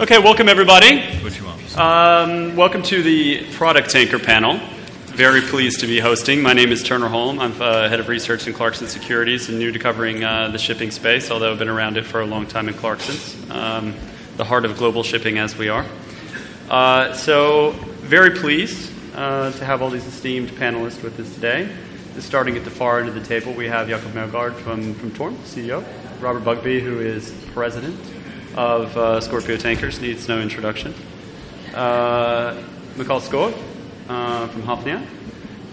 Okay, welcome everybody. What you want? Um, welcome to the Product Tanker panel. Very pleased to be hosting. My name is Turner Holm. I'm uh, head of research in Clarkson Securities and new to covering uh, the shipping space, although I've been around it for a long time in Clarkson's, um, the heart of global shipping as we are. Uh, so, very pleased uh, to have all these esteemed panelists with us today. Starting at the far end of the table, we have Jakob Meldgaard from, from Torm, CEO, Robert Bugbee, who is president of uh, Scorpio Tankers, needs no introduction. Uh, Mikael Skov uh, from Hafnia.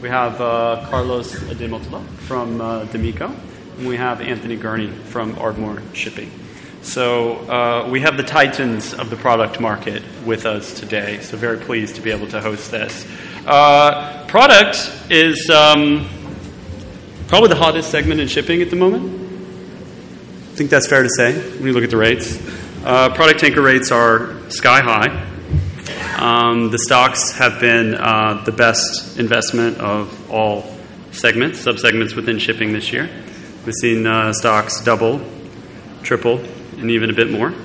We have uh, Carlos di Mottola from uh, D'Amico. And we have Anthony Gurnee from Ardmore Shipping. So uh, we have the titans of the product market with us today. So very pleased to be able to host this. Uh, product is um, probably the hottest segment in shipping at the moment. I think that's fair to say when you look at the rates. Uh, product tanker rates are sky high. Um, the stocks have been uh, the best investment of all segments, subsegments within shipping this year. We've seen uh, stocks double, triple, and even a bit more.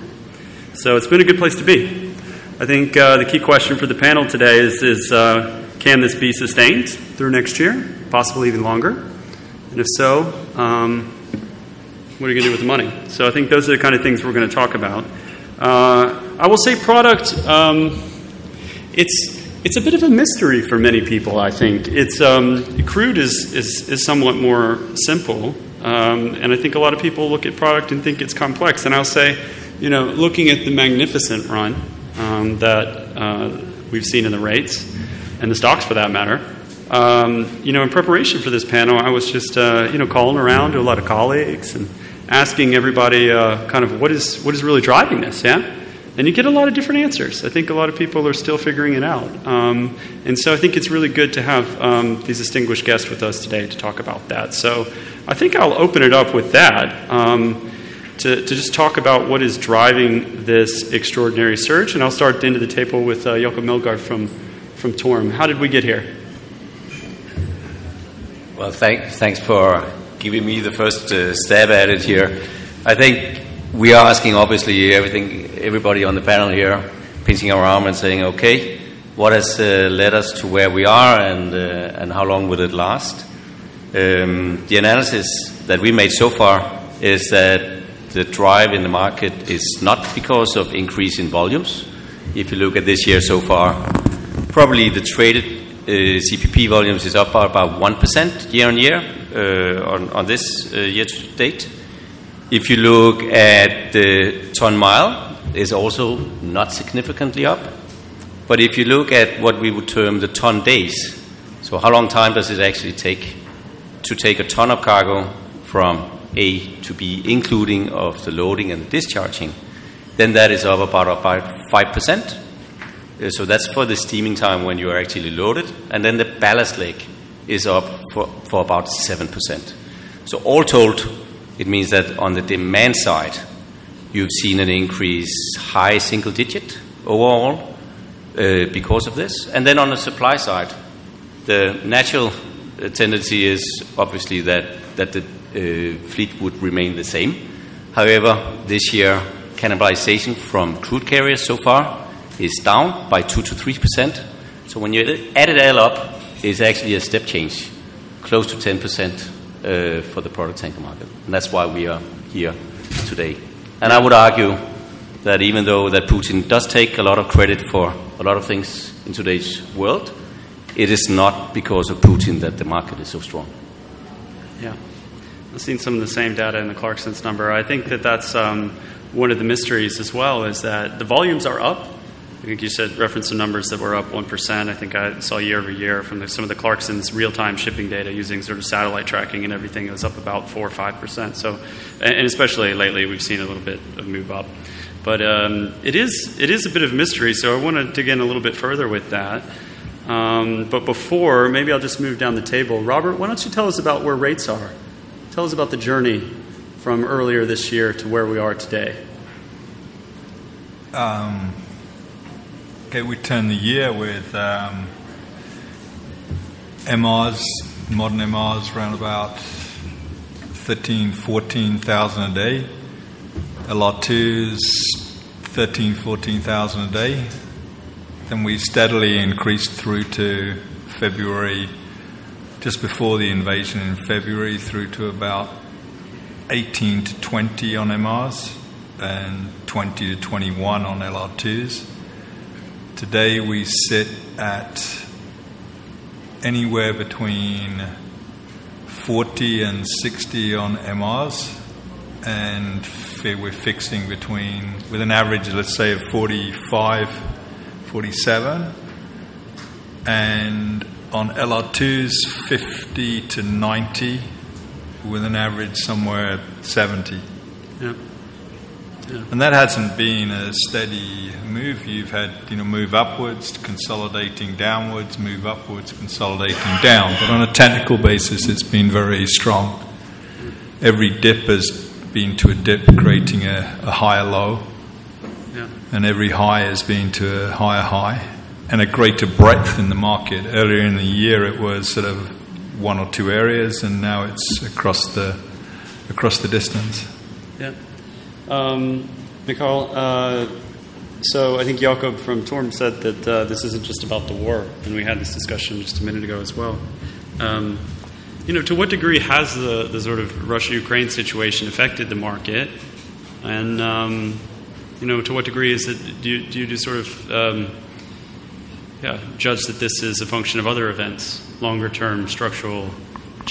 So it's been a good place to be. I think uh, the key question for the panel today is, is uh, can this be sustained through next year, possibly even longer? And if so, um, what are you going to do with the money? So I think those are the kind of things we're going to talk about. Uh, I will say product. Um, it's it's a bit of a mystery for many people. I think it's um, crude is, is is somewhat more simple, um, and I think a lot of people look at product and think it's complex. And I'll say, you know, looking at the magnificent run um, that uh, we've seen in the rates and the stocks, for that matter. Um, you know, in preparation for this panel, I was just uh, you know calling around to a lot of colleagues and asking everybody uh, kind of what is what is really driving this, yeah. And you get a lot of different answers. I think a lot of people are still figuring it out. Um, and so I think it's really good to have um, these distinguished guests with us today to talk about that. So I think I'll open it up with that um, to, to just talk about what is driving this extraordinary surge. And I'll start at the end of the table with uh, Jakob Meldgaard from, from Torm. How did we get here? Well, thank, thanks for giving me the first uh, stab at it here. I think we are asking, obviously, everything, everybody on the panel here, pinching our arm and saying, okay, what has uh, led us to where we are and, uh, and how long will it last? Um, the analysis that we made so far is that the drive in the market is not because of increase in volumes. If you look at this year so far, probably the traded uh, CPP volumes is up by about 1% year on year on, on this uh, year to date. If you look at the ton mile, is also not significantly up. But if you look at what we would term the ton days, so how long time does it actually take to take a ton of cargo from A to B, including of the loading and the discharging, then that is up about about five percent. Uh, so that's for the steaming time when you are actually loaded, and then the ballast leg is up for, for about 7%. So, all told, it means that on the demand side, you've seen an increase high single digit overall uh, because of this. And then on the supply side, the natural uh, tendency is obviously that, that the uh, fleet would remain the same. However, this year, cannibalization from crude carriers so far is down by 2 to 3%. So when you add it all up, is actually a step change, close to 10% uh, for the product tanker market. And that's why we are here today. And I would argue that even though that Putin does take a lot of credit for a lot of things in today's world, it is not because of Putin that the market is so strong. Yeah. I've seen some of the same data in the Clarkson's number. I think that that's um, one of the mysteries as well is that the volumes are up, I think you said reference some numbers that were up 1%. I think I saw year over year from the, some of the Clarkson's real time shipping data using sort of satellite tracking and everything. It was up about 4 or 5%. So, and especially lately, we've seen a little bit of move up. But um, it, is, it is a bit of mystery, so I want to dig in a little bit further with that. Um, but before, maybe I'll just move down the table. Robert, why don't you tell us about where rates are? Tell us about the journey from earlier this year to where we are today. Um, Okay, we turn the year with um, MRs, modern MRs, around about 13, 14,000 a day. LR2s, 13, 14,000 a day. Then we steadily increased through to February, just before the invasion in February, through to about 18 to 20 on MRs and 20 to 21 on LR2s. Today we sit at anywhere between 40 and 60 on MRs, and we're fixing between, with an average, let's say, of 45, 47, and on LR2s, 50 to 90, with an average somewhere at 70. Yeah. And that hasn't been a steady move. You've had, you know, move upwards, consolidating downwards, move upwards, consolidating down. But on a technical basis, it's been very strong. Every dip has been to a dip, creating a, a higher low. Yeah. And every high has been to a higher high. And a greater breadth in the market. Earlier in the year, it was sort of one or two areas, and now it's across the, across the distance. Yeah. Um, Mikael, uh, so I think Jakob from Torm said that uh, this isn't just about the war, and we had this discussion just a minute ago as well. Um, you know, to what degree has the, the sort of Russia-Ukraine situation affected the market, and um, you know, to what degree is it? Do you, do you just sort of um, yeah, judge that this is a function of other events, longer-term structural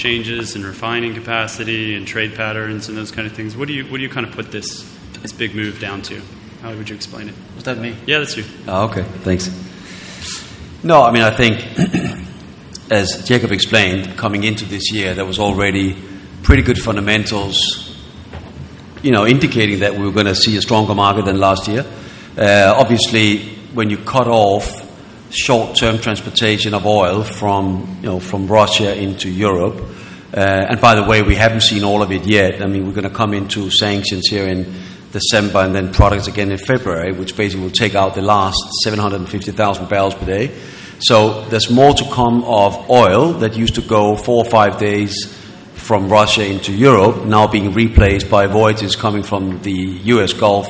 changes in refining capacity and trade patterns and those kind of things. What do you what do you kind of put this this big move down to? How would you explain it? Was that me? Yeah, that's you. Oh, okay, thanks. No, I mean, I think, as Jakob explained, coming into this year, there was already pretty good fundamentals, you know, indicating that we were going to see a stronger market than last year. Uh, obviously, when you cut off short-term transportation of oil from, you know, from Russia into Europe, uh, and by the way, we haven't seen all of it yet. I mean, we're going to come into sanctions here in December and then products again in February, which basically will take out the last 750,000 barrels per day. So there's more to come of oil that used to go four or five days from Russia into Europe, now being replaced by voyages coming from the US Gulf,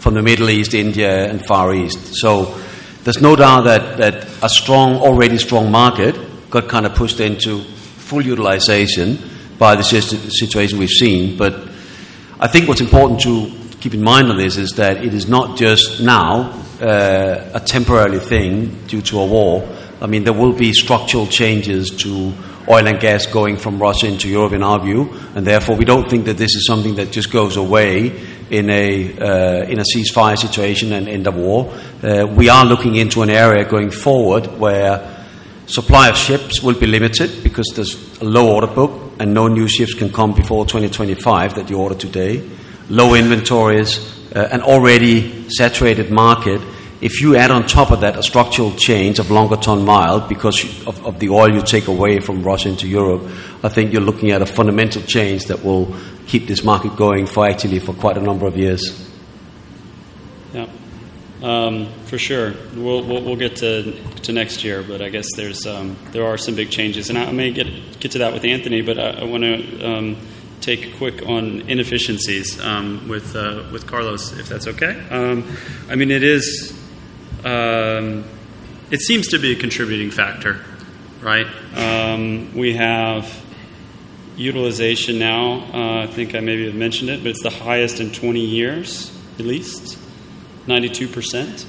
from the Middle East, India, and Far East. So there's no doubt that, that a strong, already strong market got kind of pushed into full utilization by the situation we've seen. But I think what's important to keep in mind on this is that it is not just now uh, a temporary thing due to a war. I mean, there will be structural changes to oil and gas going from Russia into Europe, in our view, and therefore we don't think that this is something that just goes away in a uh, in a ceasefire situation and end of war. Uh, we are looking into an area going forward where supply of ships will be limited because there's a low order book and no new ships can come before 2025 that you order today. Low inventories, uh, an already saturated market. If you add on top of that a structural change of longer ton mile because of, of the oil you take away from Russia into Europe, I think you're looking at a fundamental change that will keep this market going for Italy for quite a number of years. Yeah, um, for sure. We'll, we'll, we'll, get to, to next year, but I guess there's um, there are some big changes, and I, may get get to that with Anthony, but I, I want to um, take quick on inefficiencies um, with uh, with Carlos, if that's okay. Um, I mean, it is. Um, it seems to be a contributing factor, right? we have utilization now. Uh, I think I maybe have mentioned it, but it's the highest in 20 years, at least. 92%.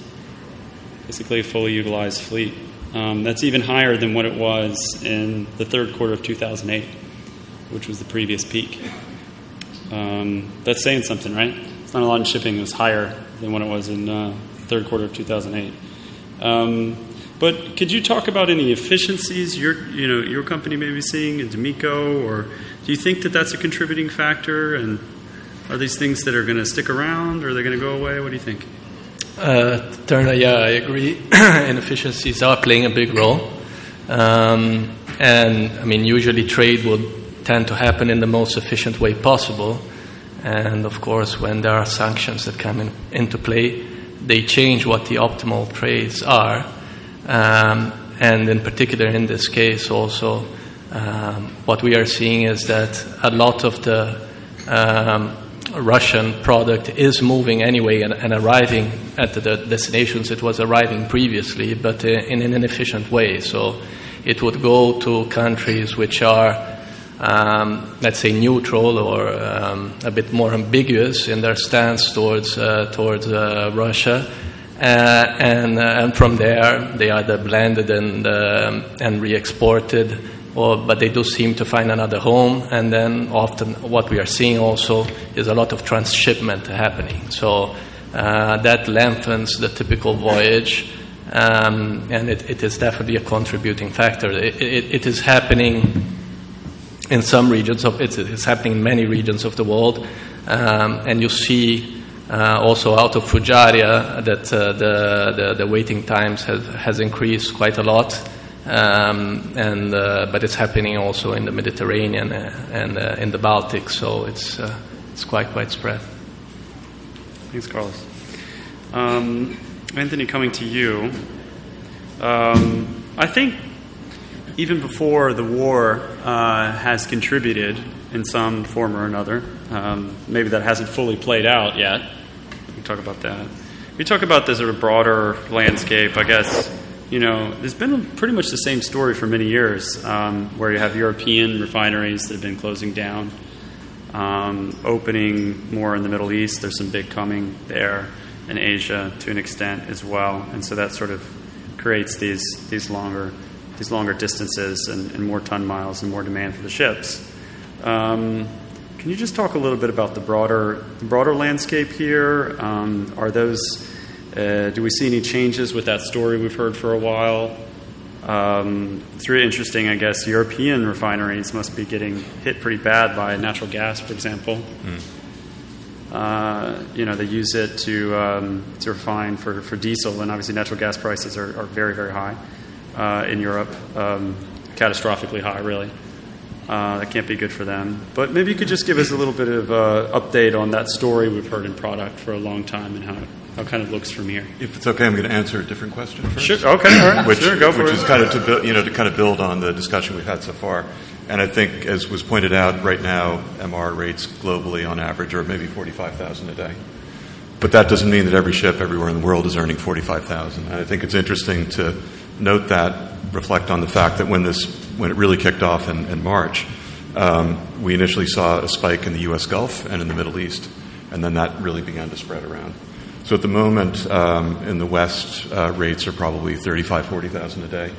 Basically, a fully utilized fleet. Um, that's even higher than what it was in the third quarter of 2008, which was the previous peak. Um, that's saying something, right? It's not a lot in shipping. It was higher than what it was in uh, third quarter of 2008. Um, but could you talk about any efficiencies your, you know, your company may be seeing in D'Amico, or do you think that that's a contributing factor? And are these things that are going to stick around, or are they going to go away? What do you think? Uh, Turner, yeah, I agree. Inefficiencies are playing a big role. Um, and I mean, usually trade will tend to happen in the most efficient way possible. And of course, when there are sanctions that come in, into play, they change what the optimal trades are. Um, and in particular, in this case, also, um, what we are seeing is that a lot of the um, Russian product is moving anyway and, and, arriving at the destinations it was arriving previously, but uh, in an inefficient way. So it would go to countries which are, um, let's say, neutral or um, a bit more ambiguous in their stance towards uh, towards uh, Russia. Uh, and, uh, and from there, they either blended and, um, and re exported or, but they do seem to find another home. And then often what we are seeing also is a lot of transshipment happening. So uh, that lengthens the typical voyage, um, and it, it is definitely a contributing factor. It, it, it is happening in some regions of it is happening in many regions of the world, um, and you see. Uh, also out of Fujairah, that uh, the, the, the waiting times has has increased quite a lot, um, and, uh, but it's happening also in the Mediterranean uh, and uh, in the Baltic, so it's, uh, it's quite widespread. Thanks, Carlos. Um, Anthony, coming to you. Um, I think even before the war uh, has contributed in some form or another. Um, maybe that hasn't fully played out yet. We talk about that. We talk about this sort of broader landscape, I guess you know, there's been pretty much the same story for many years, um, where you have European refineries that have been closing down, um, opening more in the Middle East. There's some big coming there, in Asia to an extent as well, and so that sort of creates these these longer these longer distances and, and more ton miles and more demand for the ships. Um, can you just talk a little bit about the broader the broader landscape here? Um, are those uh, do we see any changes with that story we've heard for a while? Um, it's really interesting, I guess. European refineries must be getting hit pretty bad by natural gas, for example. Mm. Uh, you know, they use it to, um, to refine for, for diesel, and obviously natural gas prices are, are very, very high uh, in Europe, um, catastrophically high, really. Uh, that can't be good for them. But maybe you could just give us a little bit of uh, update on that story we've heard in product for a long time and how it how kind of looks from here. If it's okay, I'm going to answer a different question first. Sure. Okay. All right. which, sure. Go for which it. is kind of to build, you know, to kind of build on the discussion we've had so far. And I think, as was pointed out, right now MR rates globally, on average, are maybe 45,000 a day. But that doesn't mean that every ship everywhere in the world is earning 45,000. And I think it's interesting to note that, reflect on the fact that when this, when it really kicked off in, in March, um, we initially saw a spike in the U.S. Gulf and in the Middle East, and then that really began to spread around. So at the moment, um, in the West, uh, rates are probably 35, 40,000 a day.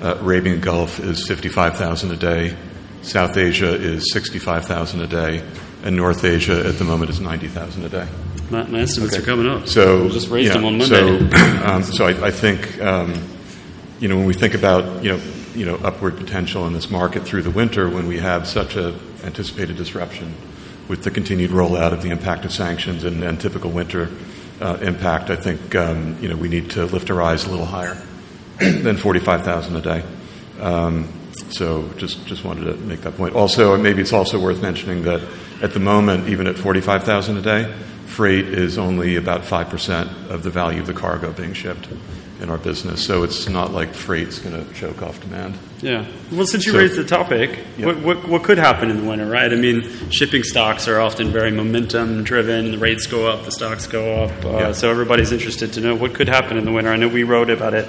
Uh, Arabian Gulf is 55,000 a day. South Asia is 65,000 a day. And North Asia at the moment is 90,000 a day. My, my estimates okay. are coming up. So we just raised yeah, them on Monday. So, um, so I, I think, um, you know, when we think about, you know, you know, upward potential in this market through the winter, when we have such a anticipated disruption with the continued rollout of the impact of sanctions and, and typical winter uh, impact, I think um, you know we need to lift our eyes a little higher than 45,000 a day. Um, so just just wanted to make that point. Also, maybe it's also worth mentioning that at the moment, even at 45,000 a day, freight is only about five percent of the value of the cargo being shipped in our business. So it's not like freight's going to choke off demand. Yeah. Well, since you so, raised the topic, yeah. what, what, what, could happen in the winter, right? I mean, shipping stocks are often very momentum driven. The rates go up, the stocks go up. Uh, yeah. So everybody's interested to know what could happen in the winter. I know we wrote about it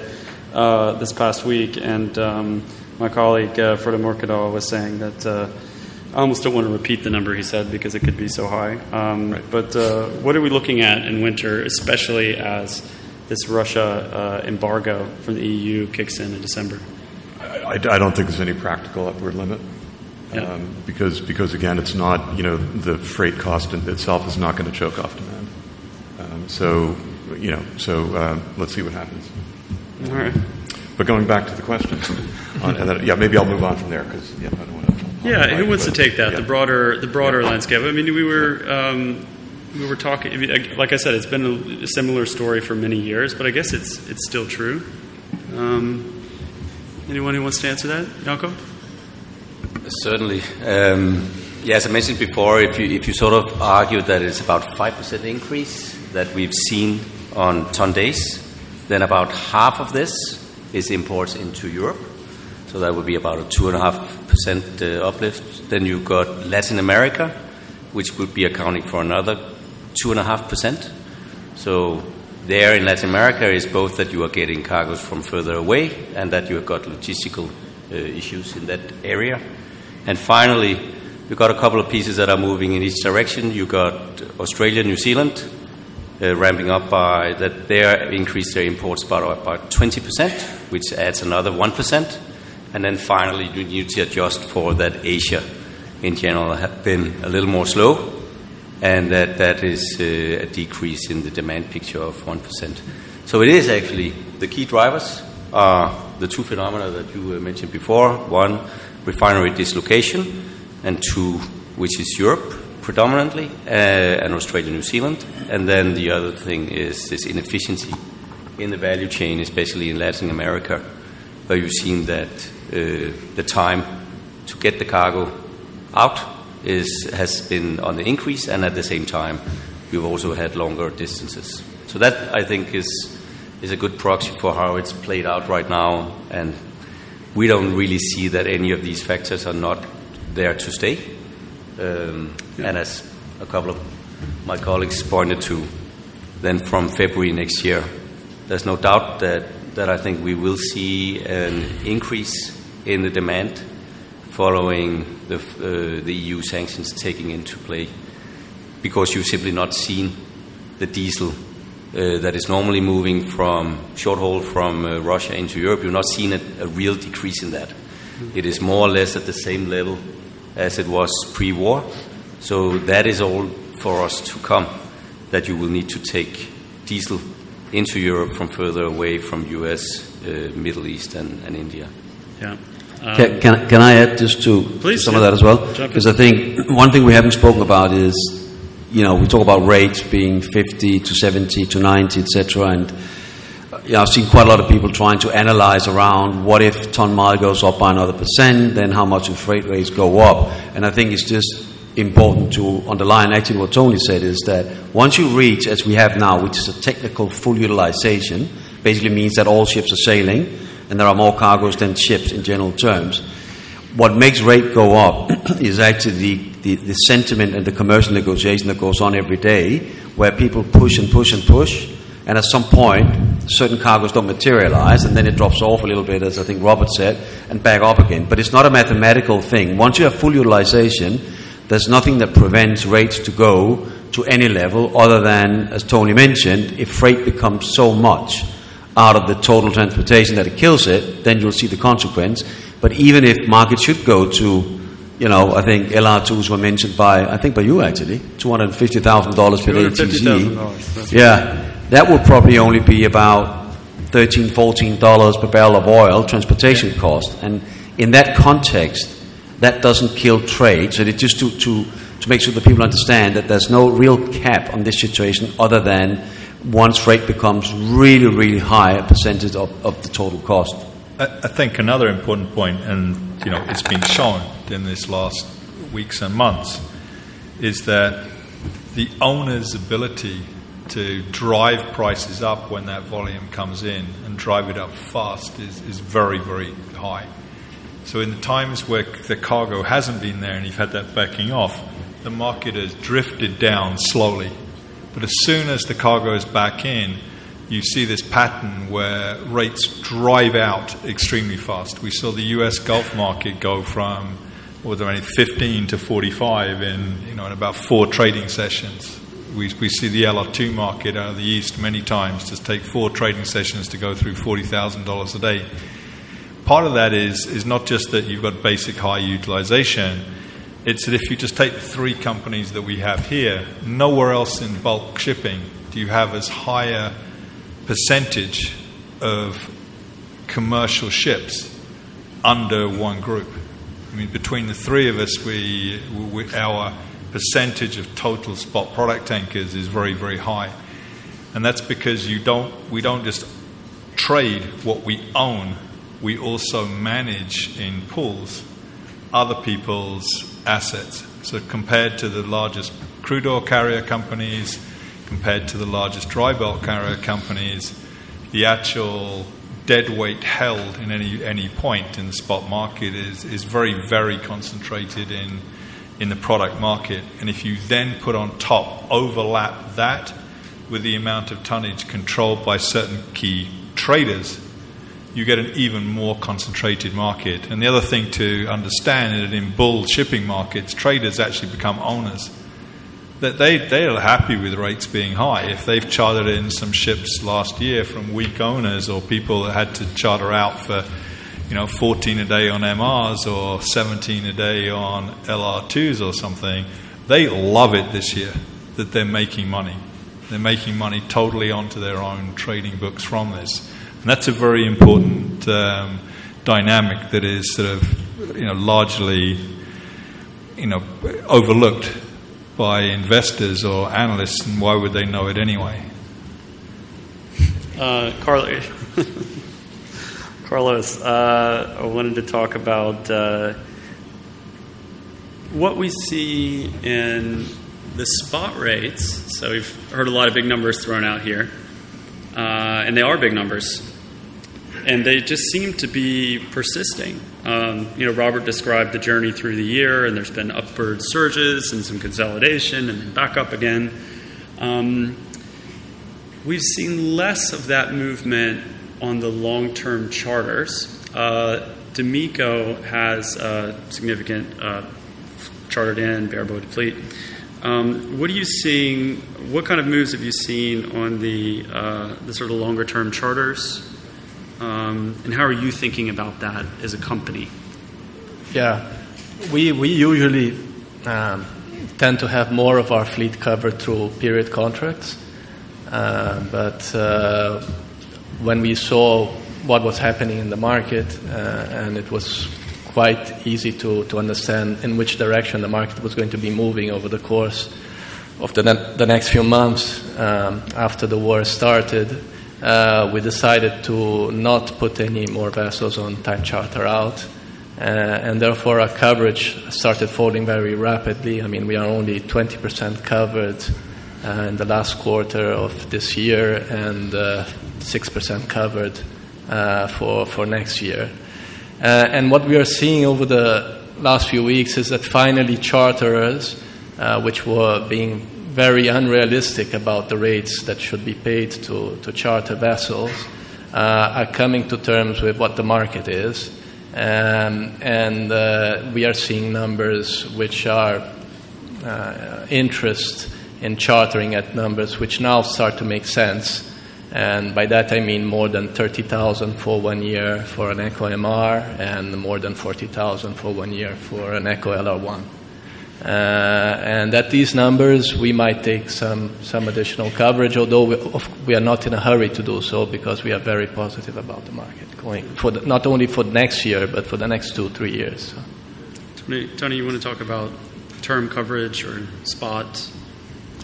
uh, this past week, and um, my colleague uh, Frode Morkedal was saying that. I almost don't want to repeat the number he said because it could be so high. Um, right. But uh, what are we looking at in winter, especially as this Russia uh, embargo from the EU kicks in in December? I, I, don't think there's any practical upward limit. Yeah. Um, because, because again, it's not, you know, the freight cost itself is not going to choke off demand. Um, so, you know, so uh, let's see what happens. All right. But going back to the question, on, then, yeah, maybe I'll move on from there because yeah, I don't want to. Yeah, who wants to take that? Yeah. The broader, the broader yeah. landscape. I mean, we were um, we were talking. Like I said, it's been a similar story for many years, but I guess it's it's still true. Um, anyone who wants to answer that, Jakob? Certainly. Um, yeah, as I mentioned before, if you if you sort of argue that it's about five percent increase that we've seen on ton days, then about half of this is imports into Europe. So that would be about a two and a half uh, uplift. Then you've got Latin America, which would be accounting for another 2.5%. So there in Latin America is both that you are getting cargoes from further away and that you have got logistical uh, issues in that area. And finally, you've got a couple of pieces that are moving in each direction. You've got Australia, New Zealand, uh, ramping up by that they increased their imports by about 20%, which adds another 1%. And then finally, you need to adjust for that Asia in general have been a little more slow, and that that is uh, a decrease in the demand picture of 1%. So it is actually the key drivers are the two phenomena that you uh, mentioned before. One, refinery dislocation, and two, which is Europe predominantly, uh, and Australia, New Zealand. And then the other thing is this inefficiency in the value chain, especially in Latin America, where you've seen that the time to get the cargo out has been on the increase, and at the same time, we've also had longer distances. So that I think is is a good proxy for how it's played out right now, and we don't really see that any of these factors are not there to stay. Um. And as a couple of my colleagues pointed to, then from February next year, there's no doubt that, that I think we will see an increase in the demand following the, uh, the EU sanctions taking into play because you've simply not seen the diesel uh, that is normally moving from short haul from uh, Russia into Europe. You've not seen a, a real decrease in that. Mm-hmm. It is more or less at the same level as it was pre war. So that is all for us to come that you will need to take diesel into Europe from further away from US, uh, Middle East, and, and India. Yeah. Um, can, can, can, I add just to, please, some yeah. of that as well? Because I think one thing we haven't spoken about is, you know, we talk about rates being 50 to 70 to 90, etc. And you know, I've seen quite a lot of people trying to analyze around what if ton mile goes up by another percent, then how much do freight rates go up? And I think it's just important to underline actually what Tony said is that once you reach, as we have now, which is a technical full utilization, basically means that all ships are sailing and there are more cargoes than ships in general terms. What makes rate go up is actually the, the, the, sentiment and the commercial negotiation that goes on every day, where people push and push and push, and at some point, certain cargoes don't materialize, and then it drops off a little bit, as I think Robert said, and back up again. But it's not a mathematical thing. Once you have full utilization, there's nothing that prevents rates to go to any level other than, as Tony mentioned, if freight becomes so much out of the total transportation that it kills it, then you'll see the consequence. But even if markets should go to, you know, I think LR2s were mentioned by, I think by you actually, $250,000 per ATG. Yeah, that would probably only be about $13, $14 per barrel of oil transportation yeah. cost. And in that context, that doesn't kill trade. So it's just to, to, to make sure that people understand that there's no real cap on this situation other than once rate becomes really, really high a percentage of, of the total cost. I, I think another important point, and you know, it's been shown in this last weeks and months, is that the owner's ability to drive prices up when that volume comes in and drive it up fast is, is very, very high. So, in the times where the cargo hasn't been there and you've had that backing off, the market has drifted down slowly but as soon as the cargo is back in, you see this pattern where rates drive out extremely fast. We saw the US Gulf market go from, there only 15 to 45 in, you know, in about four trading sessions. We, we see the LR2 market out of the East many times just take four trading sessions to go through $40,000 a day. Part of that is, is not just that you've got basic high utilization, it's that if you just take the three companies that we have here, nowhere else in bulk shipping do you have as high a percentage of commercial ships under one group. I mean, between the three of us, we, we, our percentage of total spot product tankers is very, very high. And that's because you don't, we don't just trade what we own, we also manage in pools other people's assets. So, compared to the largest crude oil carrier companies, compared to the largest dry bulk carrier companies, the actual dead weight held in any, any point in the spot market is, is very, very concentrated in, in the product market. And if you then put on top, overlap that with the amount of tonnage controlled by certain key traders, you get an even more concentrated market. And the other thing to understand is that in bull shipping markets, traders actually become owners. That they, they are happy with rates being high. If they've chartered in some ships last year from weak owners or people that had to charter out for you know, 14 a day on MRs or 17 a day on LR2s or something, they love it this year that they're making money. They're making money totally onto their own trading books from this. And that's a very important um, dynamic that is sort of, you know, largely, you know, overlooked by investors or analysts, and why would they know it anyway? Uh, Carlos, Carlos uh, I wanted to talk about uh, what we see in the spot rates. So we've heard a lot of big numbers thrown out here, uh, and they are big numbers and they just seem to be persisting. Um, you know, Robert described the journey through the year, and there's been upward surges and some consolidation, and then back up again. Um, we've seen less of that movement on the long-term charters. Uh, D'Amico has a significant uh, chartered in bareboat fleet. Um, what are you seeing? What kind of moves have you seen on the uh, the sort of longer term charters? Um, and how are you thinking about that as a company? Yeah, we, we usually um, tend to have more of our fleet covered through period contracts. Uh, but uh, when we saw what was happening in the market, uh, and it was quite easy to, to understand in which direction the market was going to be moving over the course of the, ne- the next few months um, after the war started, uh, we decided to not put any more vessels on time charter out. Uh, and therefore, our coverage started falling very rapidly. I mean, we are only 20% covered uh, in the last quarter of this year and 6% uh, covered uh, for, for next year. Uh, and what we are seeing over the last few weeks is that finally charterers, which were being very unrealistic about the rates that should be paid to, to charter vessels uh, are coming to terms with what the market is. Um, and uh, we are seeing numbers which are uh, interest in chartering at numbers which now start to make sense. And by that I mean more than 30,000 for one year for an Eco MR and more than 40,000 for one year for an Eco LR1. Uh, and at these numbers, we might take some, some additional coverage, although we, we, are not in a hurry to do so because we are very positive about the market going for the, not only for next year but for the next two three years. So. Tony, Tony, you want to talk about term coverage or spot?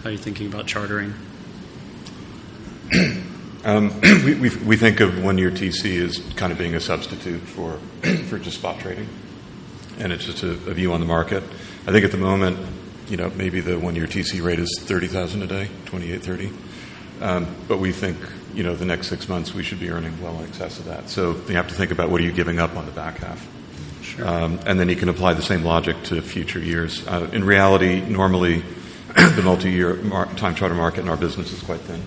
How are you thinking about chartering? Um, we, we, we, think of one-year TC as kind of being a substitute for for just spot trading, and it's just a, a view on the market. I think at the moment, you know, maybe the one-year TC rate is thirty thousand a day, twenty-eight thirty. Um, but we think, you know, the next six months we should be earning well in excess of that. So you have to think about what are you giving up on the back half. Sure. Um, and then you can apply the same logic to future years. Uh, in reality, normally the multi-year mar- time charter market in our business is quite thin.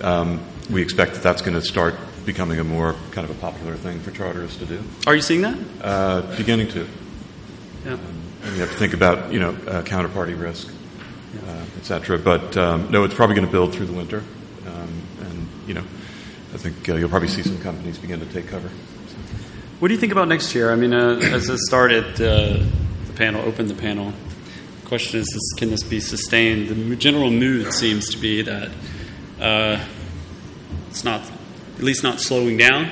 Um, we expect that that's going to start becoming a more kind of a popular thing for charters to do. Are you seeing that? Uh, beginning to. Yeah. You have to think about you know uh, counterparty risk, uh, et cetera. But um, no, it's probably going to build through the winter, um, and you know, I think uh, you'll probably see some companies begin to take cover. So. What do you think about next year? I mean, uh, as it started, uh, the panel opened the panel. The question is, is, can this be sustained? The general mood seems to be that uh, it's not, at least not slowing down,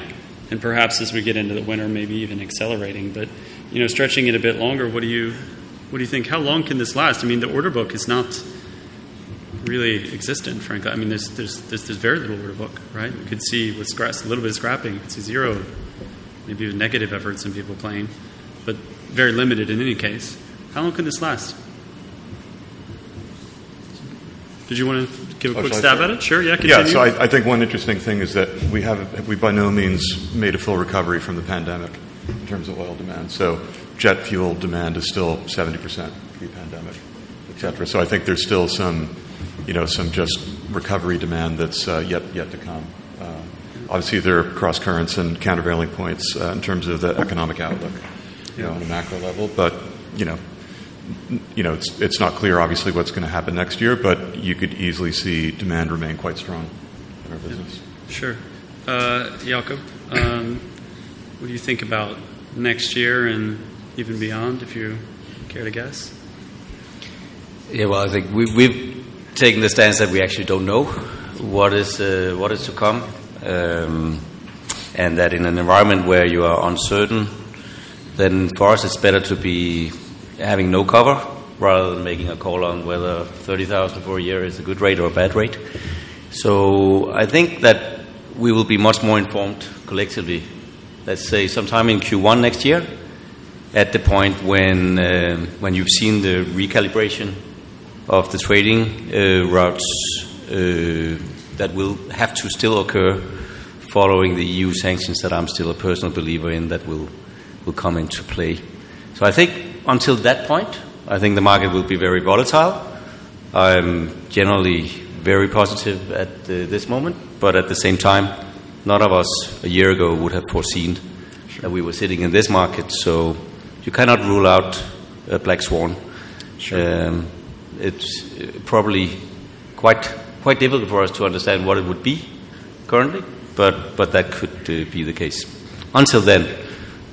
and perhaps as we get into the winter, maybe even accelerating. But you know, stretching it a bit longer, what do you what do you think? How long can this last? I mean, the order book is not really existent, frankly. I mean, there's there's there's, there's very little order book, right? We could see with scra- a little bit of scrapping, it's a zero, maybe even negative efforts in people playing, but very limited in any case. How long can this last? Did you want to give a oh, quick stab at it? Sure, yeah. Continue. Yeah, so I, I, think one interesting thing is that we have we by no means made a full recovery from the pandemic in terms of oil demand. So jet fuel demand is still 70% pre-pandemic, et cetera. So I think there's still some, you know, some just recovery demand that's uh, yet yet to come. Uh, obviously, there are cross currents and countervailing points uh, in terms of the economic outlook, you know, on a macro level. But you know, you know, it's it's not clear, obviously, what's going to happen next year. But you could easily see demand remain quite strong in our business. Sure. Uh, Jakob, um, what do you think about next year and even beyond, if you care to guess? Yeah, well, I think we, we've taken the stance that we actually don't know what is uh, what is to come, um, and that in an environment where you are uncertain, then for us it's better to be having no cover rather than making a call on whether thirty thousand for a year is a good rate or a bad rate. So I think that we will be much more informed collectively. Let's say sometime in Q1 next year, at the point when um when you've seen the recalibration of the trading uh, routes uh, that will have to still occur following the EU sanctions that I'm still a personal believer in that will will come into play. So I think until that point, I think the market will be very volatile. I'm generally very positive at uh, this moment, but at the same time, none of us a year ago would have foreseen that we were sitting in this market. So you cannot rule out a black swan. Um, it's uh, probably quite quite difficult for us to understand what it would be currently, but but that could uh, be the case. Until then,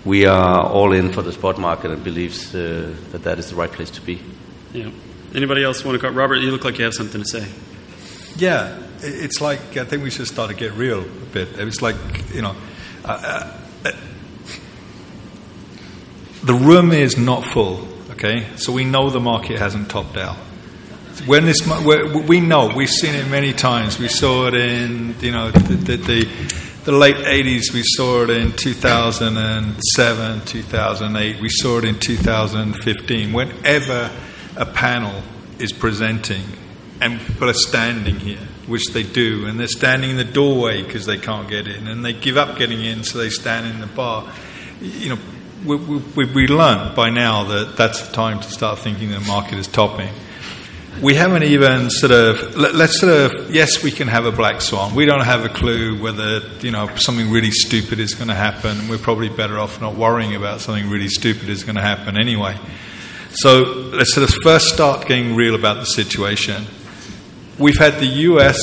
we are all in for the spot market and believes uh, that that is the right place to be. Yeah. Anybody else want to go? Robert, you look like you have something to say. Yeah, i- it's like I think we should start to get real a bit. It's like you know, uh, uh, uh, the room is not full. Okay, so we know the market hasn't topped out. When this, we know we've seen it many times. We saw it in you know the the, the, the late '80s. We saw it in 2007, 2008. We saw it in 2015. Whenever a panel is presenting and people are standing here, which they do, and they're standing in the doorway because they can't get in, and they give up getting in, so they stand in the bar. You know, we, we, we learned by now that that's the time to start thinking the market is topping. We haven't even sort of let, let's sort of yes, we can have a black swan. We don't have a clue whether you know something really stupid is going to happen. And we're probably better off not worrying about something really stupid is going to happen anyway. So let's sort of first start getting real about the situation. We've had the US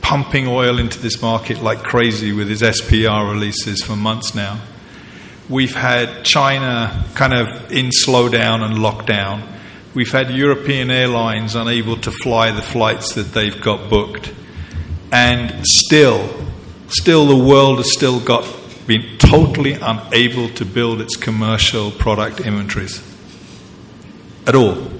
pumping oil into this market like crazy with its SPR releases for months now. We've had China kind of in slowdown and lockdown. We've had European airlines unable to fly the flights that they've got booked. And still, still the world has still got been totally unable to build its commercial product inventories at all.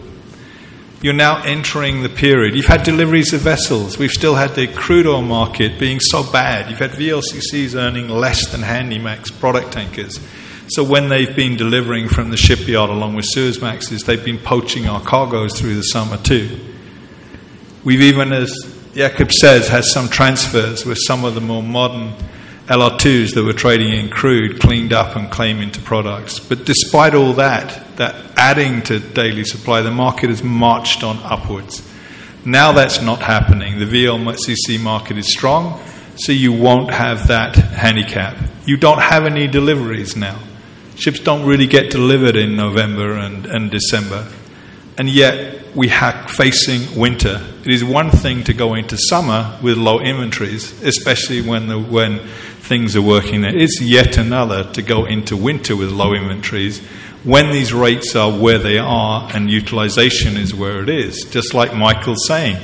You're now entering the period. You've had deliveries of vessels. We've still had the crude oil market being so bad. You've had VLCCs earning less than Handymax product tankers. So when they've been delivering from the shipyard along with Suezmaxes, they've been poaching our cargoes through the summer too. We've even, as Jakob says, had some transfers with some of the more modern LR2s that were trading in crude cleaned up and came into products. But despite all that, that adding to daily supply, the market has marched on upwards. Now that's not happening. The VLCC market is strong, so you won't have that handicap. You don't have any deliveries now. Ships don't really get delivered in November and, and December. And yet we are facing winter. It is one thing to go into summer with low inventories, especially when, the, when things are working there. It's yet another to go into winter with low inventories when these rates are where they are and utilization is where it is. Just like Michael's saying,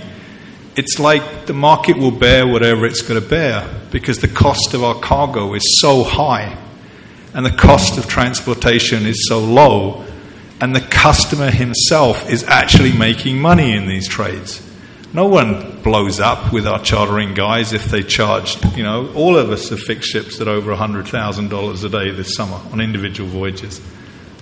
it's like the market will bear whatever it's going to bear because the cost of our cargo is so high and the cost of transportation is so low and the customer himself is actually making money in these trades. No one blows up with our chartering guys if they charged, you know, all of us have fixed ships at over $100,000 a day this summer on individual voyages.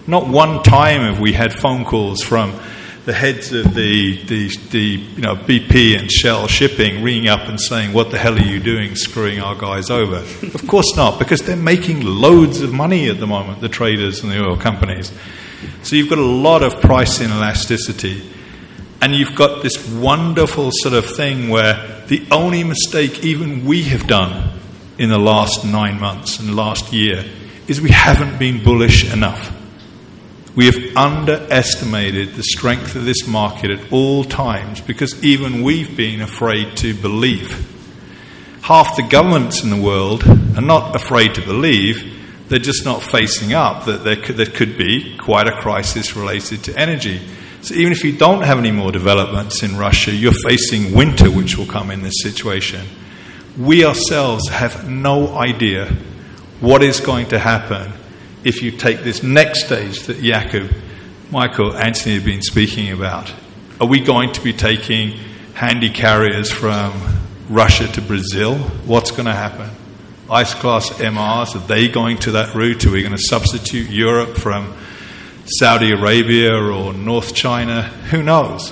Not one time have we had phone calls from the heads of the, the, the you know, BP and Shell shipping ringing up and saying, What the hell are you doing screwing our guys over? of course not, because they're making loads of money at the moment, the traders and the oil companies. So you've got a lot of price inelasticity. And you've got this wonderful sort of thing where the only mistake even we have done in the last nine months and last year is we haven't been bullish enough. We have underestimated the strength of this market at all times because even we've been afraid to believe. Half the governments in the world are not afraid to believe, they're just not facing up that there could, there could be quite a crisis related to energy. So even if you don't have any more developments in Russia, you're facing winter, which will come in this situation. We ourselves have no idea what is going to happen if you take this next stage that Jakob, Mikael, Anthony have been speaking about. Are we going to be taking handy carriers from Russia to Brazil? What's going to happen? Ice class MRs, are they going to that route? Are we going to substitute Europe from Saudi Arabia or North China? Who knows?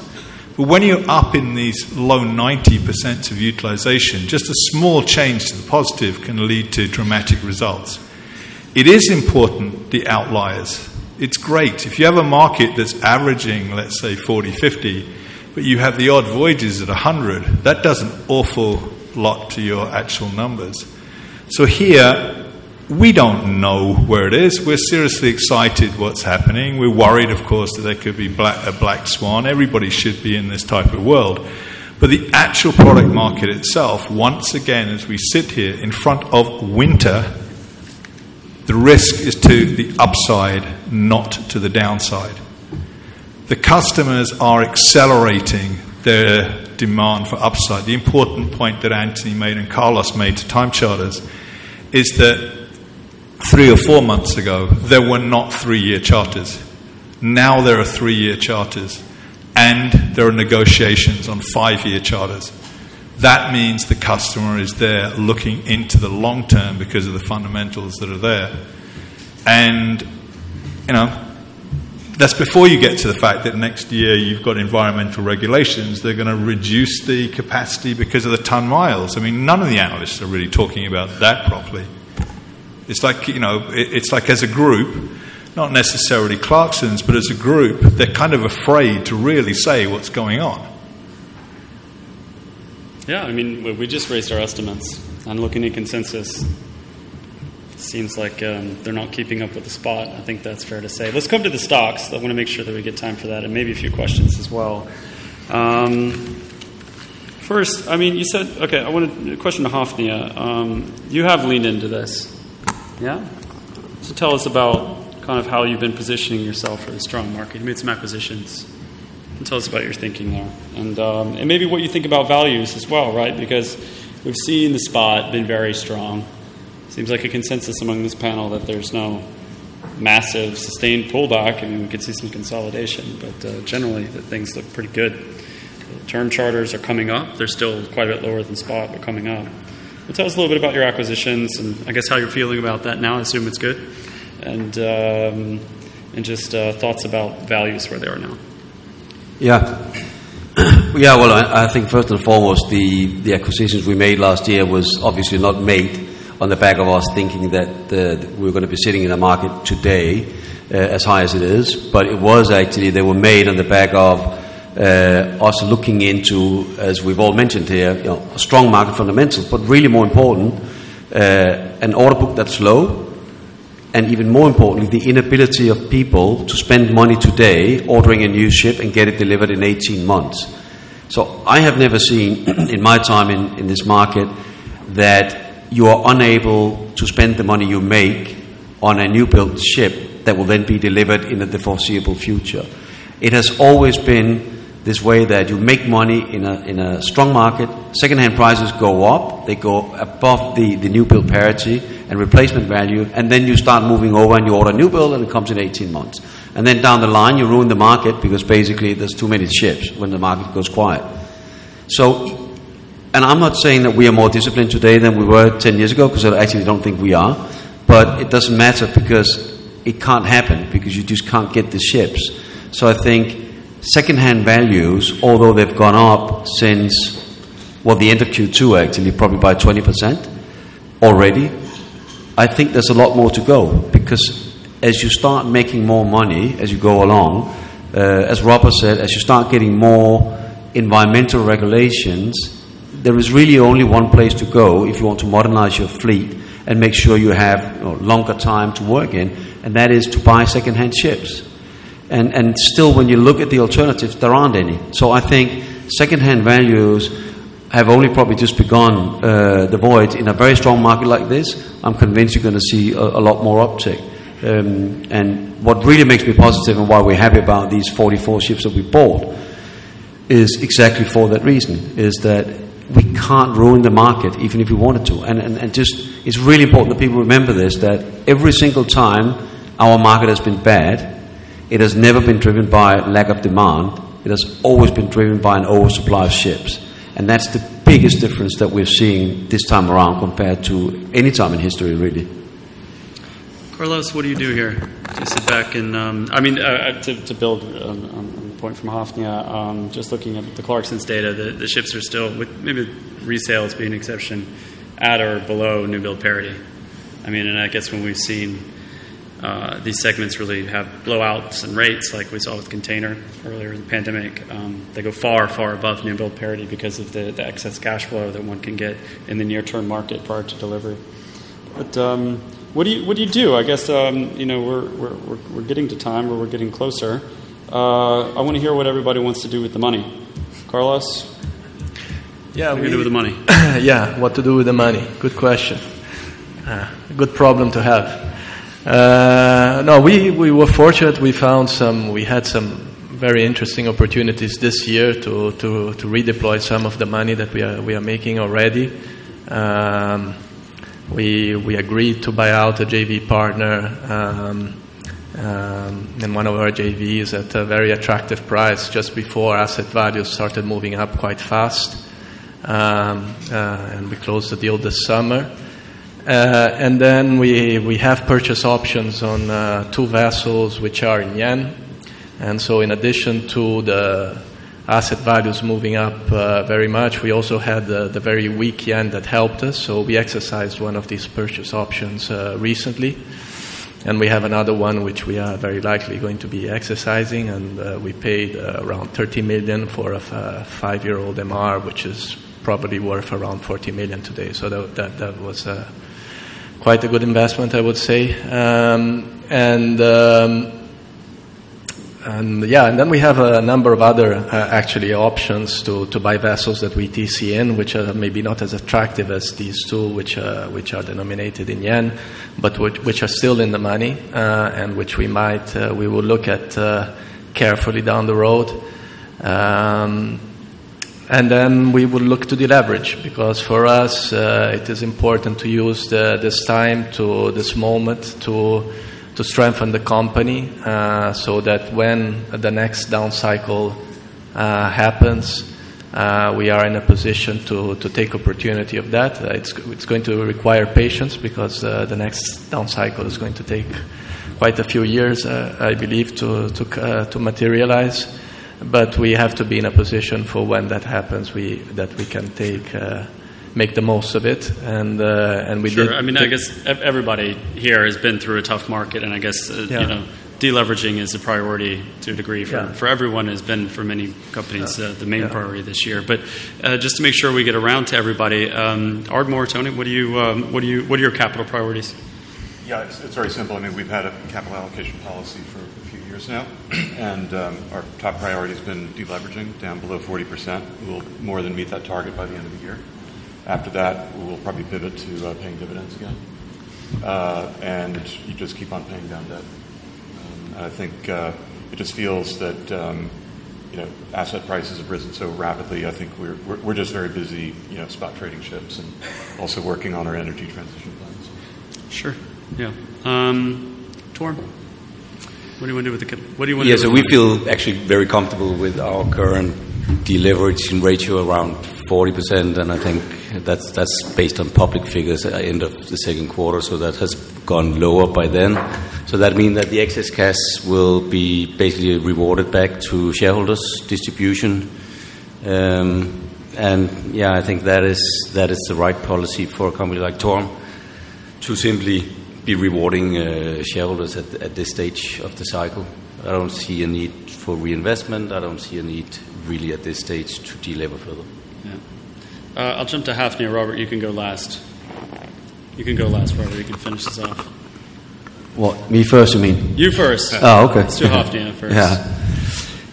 But when you're up in these low 90% of utilization, just a small change to the positive can lead to dramatic results. It is important, the outliers. It's great. If you have a market that's averaging, let's say, 40, 50, but you have the odd voyages at 100, that does an awful lot to your actual numbers. So here, we don't know where it is. We're seriously excited what's happening. We're worried, of course, that there could be black, a black swan. Everybody should be in this type of world. But the actual product market itself, once again, as we sit here in front of winter, the risk is to the upside, not to the downside. The customers are accelerating their demand for upside. The important point that Anthony made and Carlos made to time charters is that three or four months ago, there were not three year charters. Now there are three year charters, and there are negotiations on five year charters. That means the customer is there looking into the long term because of the fundamentals that are there. And, you know, that's before you get to the fact that next year you've got environmental regulations. They're going to reduce the capacity because of the ton miles. I mean, none of the analysts are really talking about that properly. It's like, you know, it's like as a group, not necessarily Clarksons, but as a group, they're kind of afraid to really say what's going on. Yeah, I mean, we just raised our estimates. I'm looking at consensus. Seems like um, they're not keeping up with the spot. I think that's fair to say. Let's come to the stocks. I want to make sure that we get time for that and maybe a few questions as well. Um, first, I mean, you said, okay, I want a question to Hafnia. Um, you have leaned into this, yeah? So tell us about kind of how you've been positioning yourself for the strong market. You made some acquisitions. And tell us about your thinking there. And, um, and maybe what you think about values as well, right? Because we've seen the spot been very strong. Seems like a consensus among this panel that there's no massive sustained pullback. I mean, we could see some consolidation, but uh, generally the things look pretty good. Term charters are coming up. They're still quite a bit lower than spot, but coming up. But tell us a little bit about your acquisitions and I guess how you're feeling about that now. I assume it's good. And, um, and just uh, thoughts about values where they are now. Yeah. yeah, well, I, I, think first and foremost, the, the acquisitions we made last year was obviously not made on the back of us thinking that uh, we are going to be sitting in a market today uh, as high as it is, but it was actually, they were made on the back of uh, us looking into, as we've all mentioned here, you know, strong market fundamentals, but really more important, uh, an order book that's low, and even more importantly, the inability of people to spend money today ordering a new ship and get it delivered in 18 months. So I have never seen in my time in, in this market that you are unable to spend the money you make on a new built ship that will then be delivered in the foreseeable future. It has always been this way that you make money in a, in a strong market, second-hand prices go up, they go above the, the new build parity and replacement value, and then you start moving over and you order a new build and it comes in 18 months. And then down the line you ruin the market because basically there's too many ships when the market goes quiet. So, and I'm not saying that we are more disciplined today than we were 10 years ago because I actually don't think we are, but it doesn't matter because it can't happen because you just can't get the ships. So I think second-hand values, although they've gone up since, well, the end of Q2 actually, probably by 20% already, I think there's a lot more to go because as you start making more money as you go along, uh, as Robert said, as you start getting more environmental regulations, there is really only one place to go if you want to modernize your fleet and make sure you have you know, longer time to work in, and that is to buy second-hand ships. And, and still, when you look at the alternatives, there aren't any. So I think second-hand values have only probably just begun uh, the void in a very strong market like this. I'm convinced you're going to see a, a lot more uptick. Um, and what really makes me positive and why we're happy about these 44 ships that we bought is exactly for that reason, is that we can't ruin the market even if we wanted to. And, and, and just, it's really important that people remember this, that every single time our market has been bad, it has never been driven by lack of demand. It has always been driven by an oversupply of ships. And that's the biggest difference that we're seeing this time around compared to any time in history, really. Carlos, what do you do here? You sit back and, um, I mean, uh, uh to, to, build on, on, the point from Hafnia, um, just looking at the Clarksons data, the, the, ships are still, with maybe resales being an exception, at or below new build parity. I mean, and I guess when we've seen uh, these segments really have blowouts and rates like we saw with container earlier in the pandemic. Um, they go far, far above new build parity because of the, the excess cash flow that one can get in the near term market prior to delivery. But um, what do you what do you do? I guess um, you know we're, we're, we're, getting to time where we're getting closer. Uh, I want to hear what everybody wants to do with the money. Carlos. Yeah, what do you do with the money? yeah, what to do with the money? Good question. Uh, good problem to have. Uh, no, we, we were fortunate. We found some, we had some very interesting opportunities this year to, to, to redeploy some of the money that we are, we are making already. Um, we, we agreed to buy out a JV partner um, um, in one of our JVs at a very attractive price just before asset values started moving up quite fast. Um, uh, and we closed the deal this summer. Uh, and then we, have purchase options on uh, two vessels which are in yen. And so, in addition to the asset values moving up uh, very much, we also had the, very weak yen that helped us. So, we exercised one of these purchase options recently. And we have another one which we are very likely going to be exercising. And we paid around 30 million for a f- five year old MR, which is probably worth around 40 million today. So, that was quite a good investment, I would say. Um, and um, and yeah, and then we have a number of other uh, actually options to, to buy vessels that we TC in, which are maybe not as attractive as these two, which uh, which are denominated in yen, but which, which are still in the money, uh, and which we might uh, we will look at uh, carefully down the road. Um, and then we will look to deleverage because for us uh, it is important to use the, this time to this moment to to strengthen the company uh, so that when the next down cycle uh, happens, uh, we are in a position to, to take opportunity of that. Uh, it's, it's going to require patience because uh, the next down cycle is going to take quite a few years, I believe, to, to, to materialize but we have to be in a position for when that happens, we that we can take. Uh, make the most of it, and uh, and we sure. did. I mean, I guess everybody here has been through a tough market, and I guess uh, yeah. you know deleveraging is a priority to a degree for, yeah. for everyone has been for many companies uh, the main yeah. priority this year. But uh, just to make sure we get around to everybody, um, Ardmore, Tony, what do you um, what do you what are your capital priorities? Yeah, it's, it's, very simple. I mean, we've had a capital allocation policy for years now, and um, our top priority has been deleveraging down below 40%. We'll more than meet that target by the end of the year. After that, we'll probably pivot to uh, paying dividends again, uh, and you just keep on paying down debt. Um, and I think uh, it just feels that um, you know asset prices have risen so rapidly. I think we're, we're, we're just very busy, you know, spot trading ships and also working on our energy transition plans. Sure. Yeah. Um, Torm. What do you want to do with the? What do you want? Yeah, to do so we feel actually very comfortable with our current deleveraging ratio around 40%, and I think that's that's based on public figures at the end of the second quarter. So that has gone lower by then. So that means that the excess cash will be basically rewarded back to shareholders distribution. Um, and yeah, I think that is that is the right policy for a company like Torm to simply be rewarding uh, shareholders at, at this stage of the cycle. I don't see a need for reinvestment. I don't see a need really at this stage to delever further. Yeah. Uh, I'll jump to Hafnia. Robert, you can go last. You can go last, Robert. You can finish this off. What, me first, you mean? You first. Oh, okay. Let's do Hafnia first. Yeah.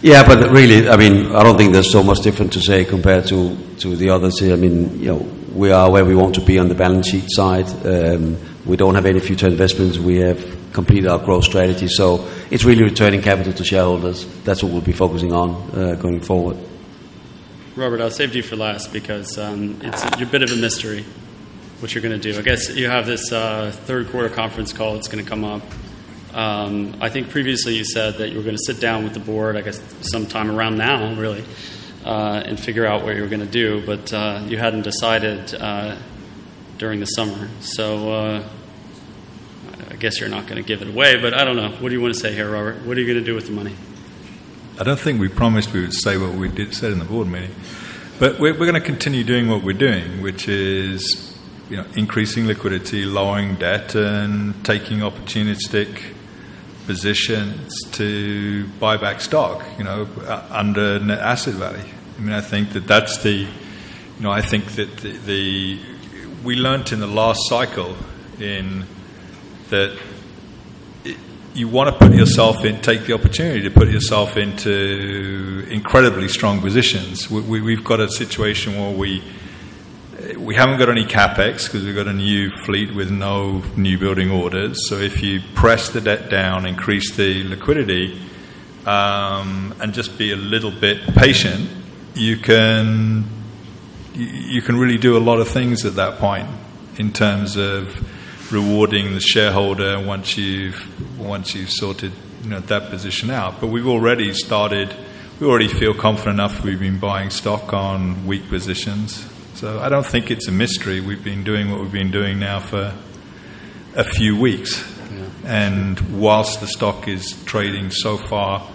Yeah, but really, I mean, I don't think there's so much different to say compared to, to the others here. I mean, you know, we are where we want to be on the balance sheet side. Um, we don't have any future investments. We have completed our growth strategy. So it's really returning capital to shareholders. That's what we'll be focusing on uh, going forward. Robert, I'll save you for last because um, it's a, bit of a mystery what you're going to do. I guess you have this uh, third quarter conference call that's going to come up. Um, I think previously you said that you were going to sit down with the board, I guess sometime around now, really, uh, and figure out what you were going to do, but uh, you hadn't decided uh, during the summer. So uh, guess you're not going to give it away, but I don't know. What do you want to say here, Robert? What are you going to do with the money? I don't think we promised we would say what we did said in the board meeting, but we're, we're going to continue doing what we're doing, which is you know increasing liquidity, lowering debt, and taking opportunistic positions to buy back stock. You know, under net asset value. I mean, I think that that's the you know I think that the, the we learnt in the last cycle in that you want to put yourself in, take the opportunity to put yourself into incredibly strong positions. We, we, have got a situation where we we haven't got any capex because we've got a new fleet with no new building orders. So if you press the debt down, increase the liquidity, um, and just be a little bit patient, you can you, you can really do a lot of things at that point in terms of rewarding the shareholder once you've once you've sorted you know, that position out. But we've already started. We already feel confident enough. We've been buying stock on weak positions, so I don't think it's a mystery. We've been doing what we've been doing now for a few weeks, yeah. and whilst the stock is trading so far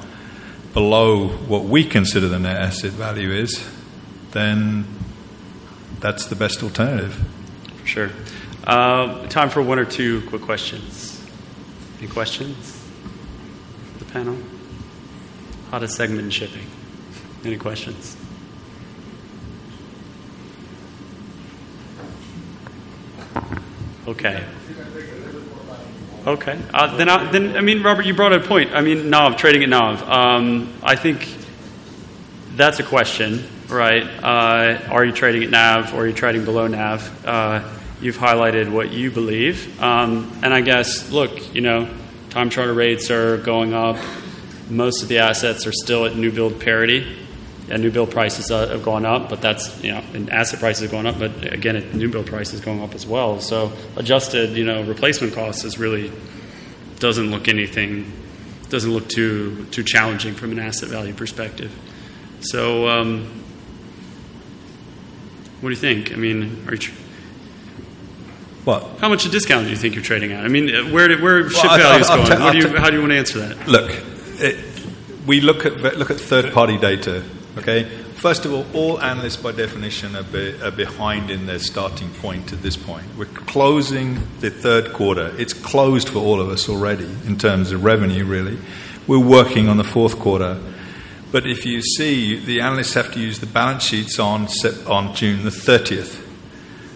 below what we consider the net asset value is, then that's the best alternative. Sure. Uh, time for one or two quick questions. Any questions? The panel? How to segment shipping. Any questions? Okay. Okay. Uh, then, I, then I mean, Robert, you brought a point. I mean, NAV trading at NAV. Um, I think that's a question, right? Uh, are you trading at NAV or are you trading below NAV? You've highlighted what you believe. Um, and I guess, look, you know, time charter rates are going up. Most of the assets are still at new build parity. Yeah, new build prices uh, have gone up, but that's, you know, and asset prices have gone up, but again, new build prices going up as well. So adjusted, you know, replacement costs is really doesn't look anything, doesn't look too, too challenging from an asset value perspective. So, um, what do you think? I mean, are you, what? How much a discount do you think you're trading at? I mean, where where ship well, value is going? T- do you, how do you want to answer that? Look, it, we look at look at third party data. Okay, first of all, all analysts by definition are, be, are behind in their starting point at this point. We're closing the third quarter. It's closed for all of us already in terms of revenue. Really, we're working on the fourth quarter. But if you see, the analysts have to use the balance sheets on on June the thirtieth.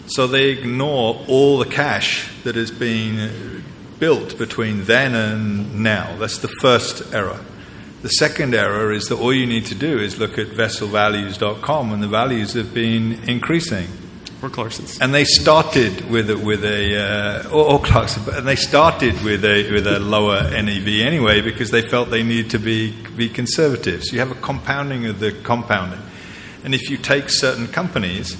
So they ignore all the cash that has been built between then and now. That's the first error. The second error is that all you need to do is look at vesselvalues.com and the values have been increasing. Or Clarksons. And they started with a, with a uh, or, or Clarkson, and they started with a with a lower NAV anyway because they felt they needed to be be conservative. So you have a compounding of the compounding. And if you take certain companies,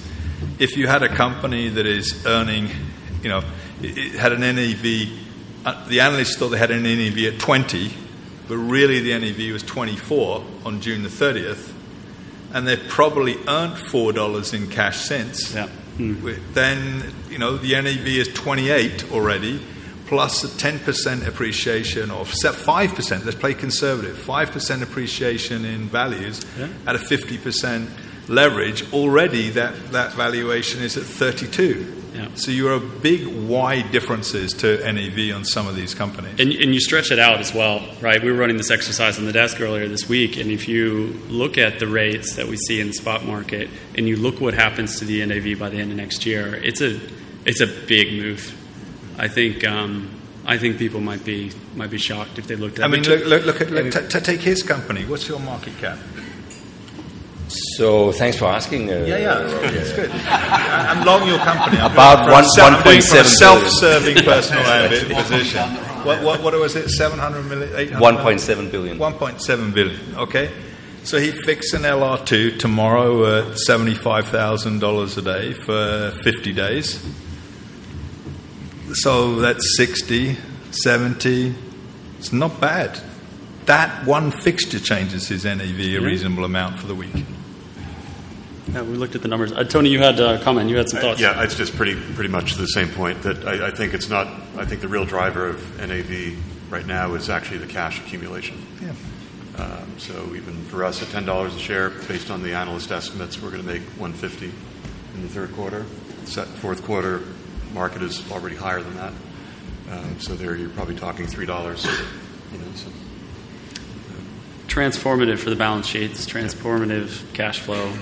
if you had a company that is earning, you know, it had an NAV, uh, the analysts thought they had an NAV at 20, but really the NAV was 24 on June the 30th, and they've probably earned $4 in cash since, yeah. mm. then, you know, the NAV is 28 already, plus a 10% appreciation, or 5%, let's play conservative, 5% appreciation in values yeah. at a 50% leverage, already that, that valuation is at 32. Yeah. So you're big wide differences to NAV on some of these companies. And, and you stretch it out as well, right? We were running this exercise on the desk earlier this week, and if you look at the rates that we see in the spot market, and you look what happens to the NAV by the end of next year, it's a it's a big move. I think um, I think people might be might be shocked if they looked at. I mean, look, look, look at look, t- t- take his company. What's your market cap? So thanks for asking. Uh, Yeah, yeah, it's good. I- I'm long your company. I'm About one- from a self- I'm doing it from a 1.7 self-serving personal ambi- position. What, what, what was it? 700 million? 800 1.7 billion. 1.7 billion. Okay. So he fixed an LR2 tomorrow at $75,000 a day for 50 days. So that's 60, 70. It's not bad. That one fixture changes his NAV a reasonable amount for the week. Yeah, we looked at the numbers. Uh, Tony, you had a comment. You had some thoughts. Yeah, it's just pretty pretty much the same point that I, I think it's not. I think the real driver of NAV right now is actually the cash accumulation. Yeah. Um, so even for us at ten dollars a share, based on the analyst estimates, we're going to make one fifty in the third quarter. Set fourth quarter market is already higher than that. Um, so there, you're probably talking three dollars. You know, so. transformative for the balance sheets, transformative cash flow,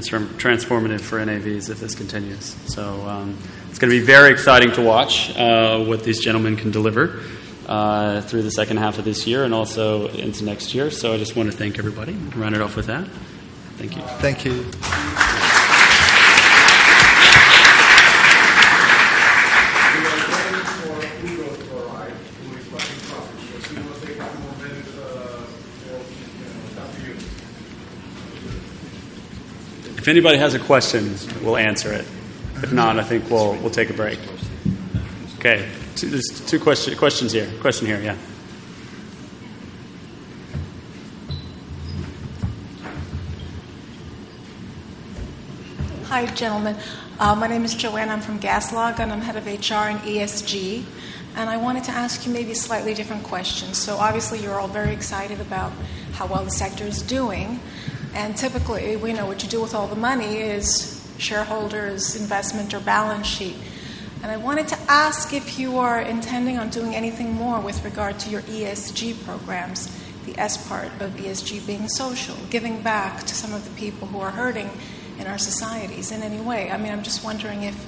tran- transformative for NAVs if this continues. So um, it's going to be very exciting to watch uh, what these gentlemen can deliver uh, through the second half of this year and also into next year. So I just want to thank everybody. Round it off with that. Thank you. Thank you. If anybody has a question, we'll answer it. If not, I think we'll we'll take a break. Okay, two, there's two question, questions here. Question here, yeah. Hi, gentlemen. Uh, my name is Joanne. I'm from Gaslog, and I'm head of HR and ESG. And I wanted to ask you maybe slightly different questions. So, obviously, you're all very excited about how well the sector is doing. And typically, we know what you do with all the money is shareholders' investment or balance sheet. And I wanted to ask if you are intending on doing anything more with regard to your ESG programs, the S part of ESG being social, giving back to some of the people who are hurting in our societies in any way. I mean, I'm just wondering if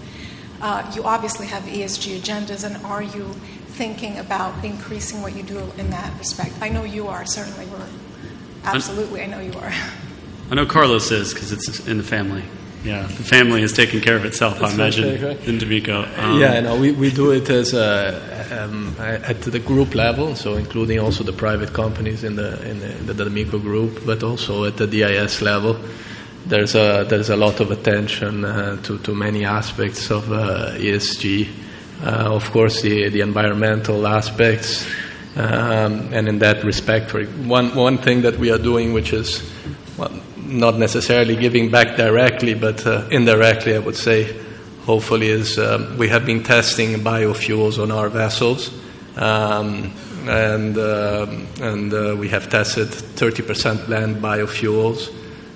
uh, you obviously have ESG agendas, and are you thinking about increasing what you do in that respect? I know you are, certainly. We're absolutely, I know you are. I know Carlos is because it's in the family. Yeah, the family has taken care of itself, I imagine, okay, right? in D'Amico. Um, yeah, no, we, we do it as a, um, at the group level, so including also the private companies in the in the, in the D'Amico group, but also at the DIS level. There's a there's a lot of attention uh, to to many aspects of uh, ESG. Uh, of course, the the environmental aspects, um, and in that respect, one one thing that we are doing, which is well, not necessarily giving back directly, but uh, indirectly, I would say, hopefully, is um, we have been testing biofuels on our vessels. Um, and um, and uh, we have tested 30% blend biofuels,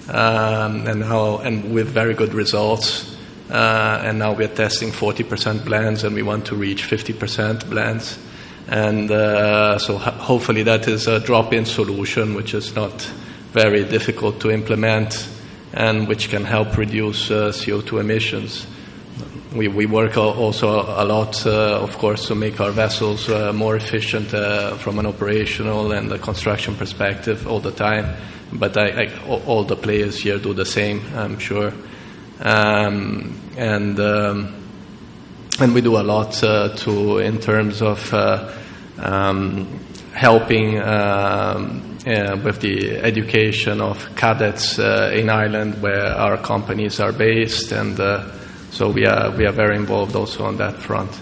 um, and now and with very good results. Uh, and now we are testing 40% blends, and we want to reach 50% blends. And uh, so ho- hopefully that is a drop-in solution, which is not very difficult to implement, and which can help reduce uh, CO2 emissions. We, we work also a lot, uh, of course, to make our vessels uh, more efficient uh, from an operational and a construction perspective all the time. But I, I, all- the players here do the same, I'm sure. Um, and um, and we do a lot uh, to in terms of uh, um, helping um, with the education of cadets uh, in Ireland, where our companies are based, and uh, so we are we are very involved also on that front.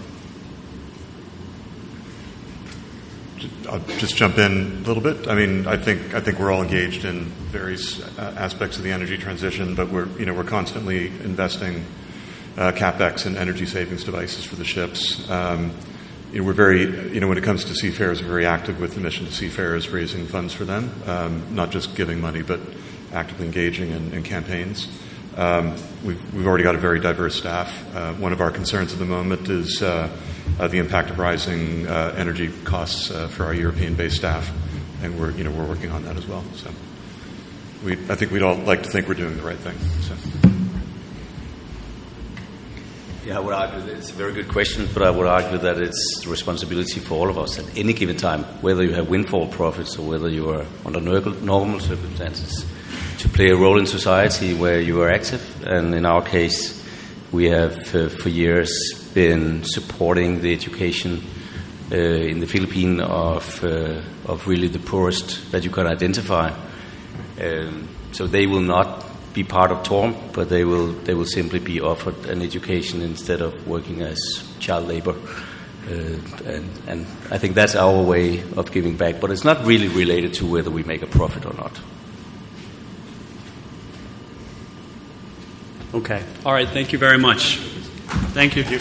I'll just jump in a little bit. I mean, I think I think we're all engaged in various uh, aspects of the energy transition, but we're you know we're constantly investing uh, capex and energy savings devices for the ships. Um, you know, we're very you know when it comes to seafarers, we're very active with the mission to seafarers, raising funds for them, um, not just giving money, but actively engaging in, in campaigns. Um, we've, we've already got a very diverse staff. Uh, one of our concerns at the moment is uh, uh, the impact of rising uh, energy costs uh, for our European-based staff, and we're you know we're working on that as well. So, we I think we'd all like to think we're doing the right thing. So. Yeah, I would argue that it's a very good question, but I would argue that it's the responsibility for all of us at any given time, whether you have windfall profits or whether you are under normal circumstances, to play a role in society where you are active. And in our case, we have uh, for years been supporting the education uh, in the Philippines of, uh, of really the poorest that you can identify. Um, so they will not be part of TORM, but they will they will simply be offered an education instead of working as child labor. Uh, and, and I think that's our way of giving back, but it's not really related to whether we make a profit or not. Okay. All right. Thank you very much. Thank you.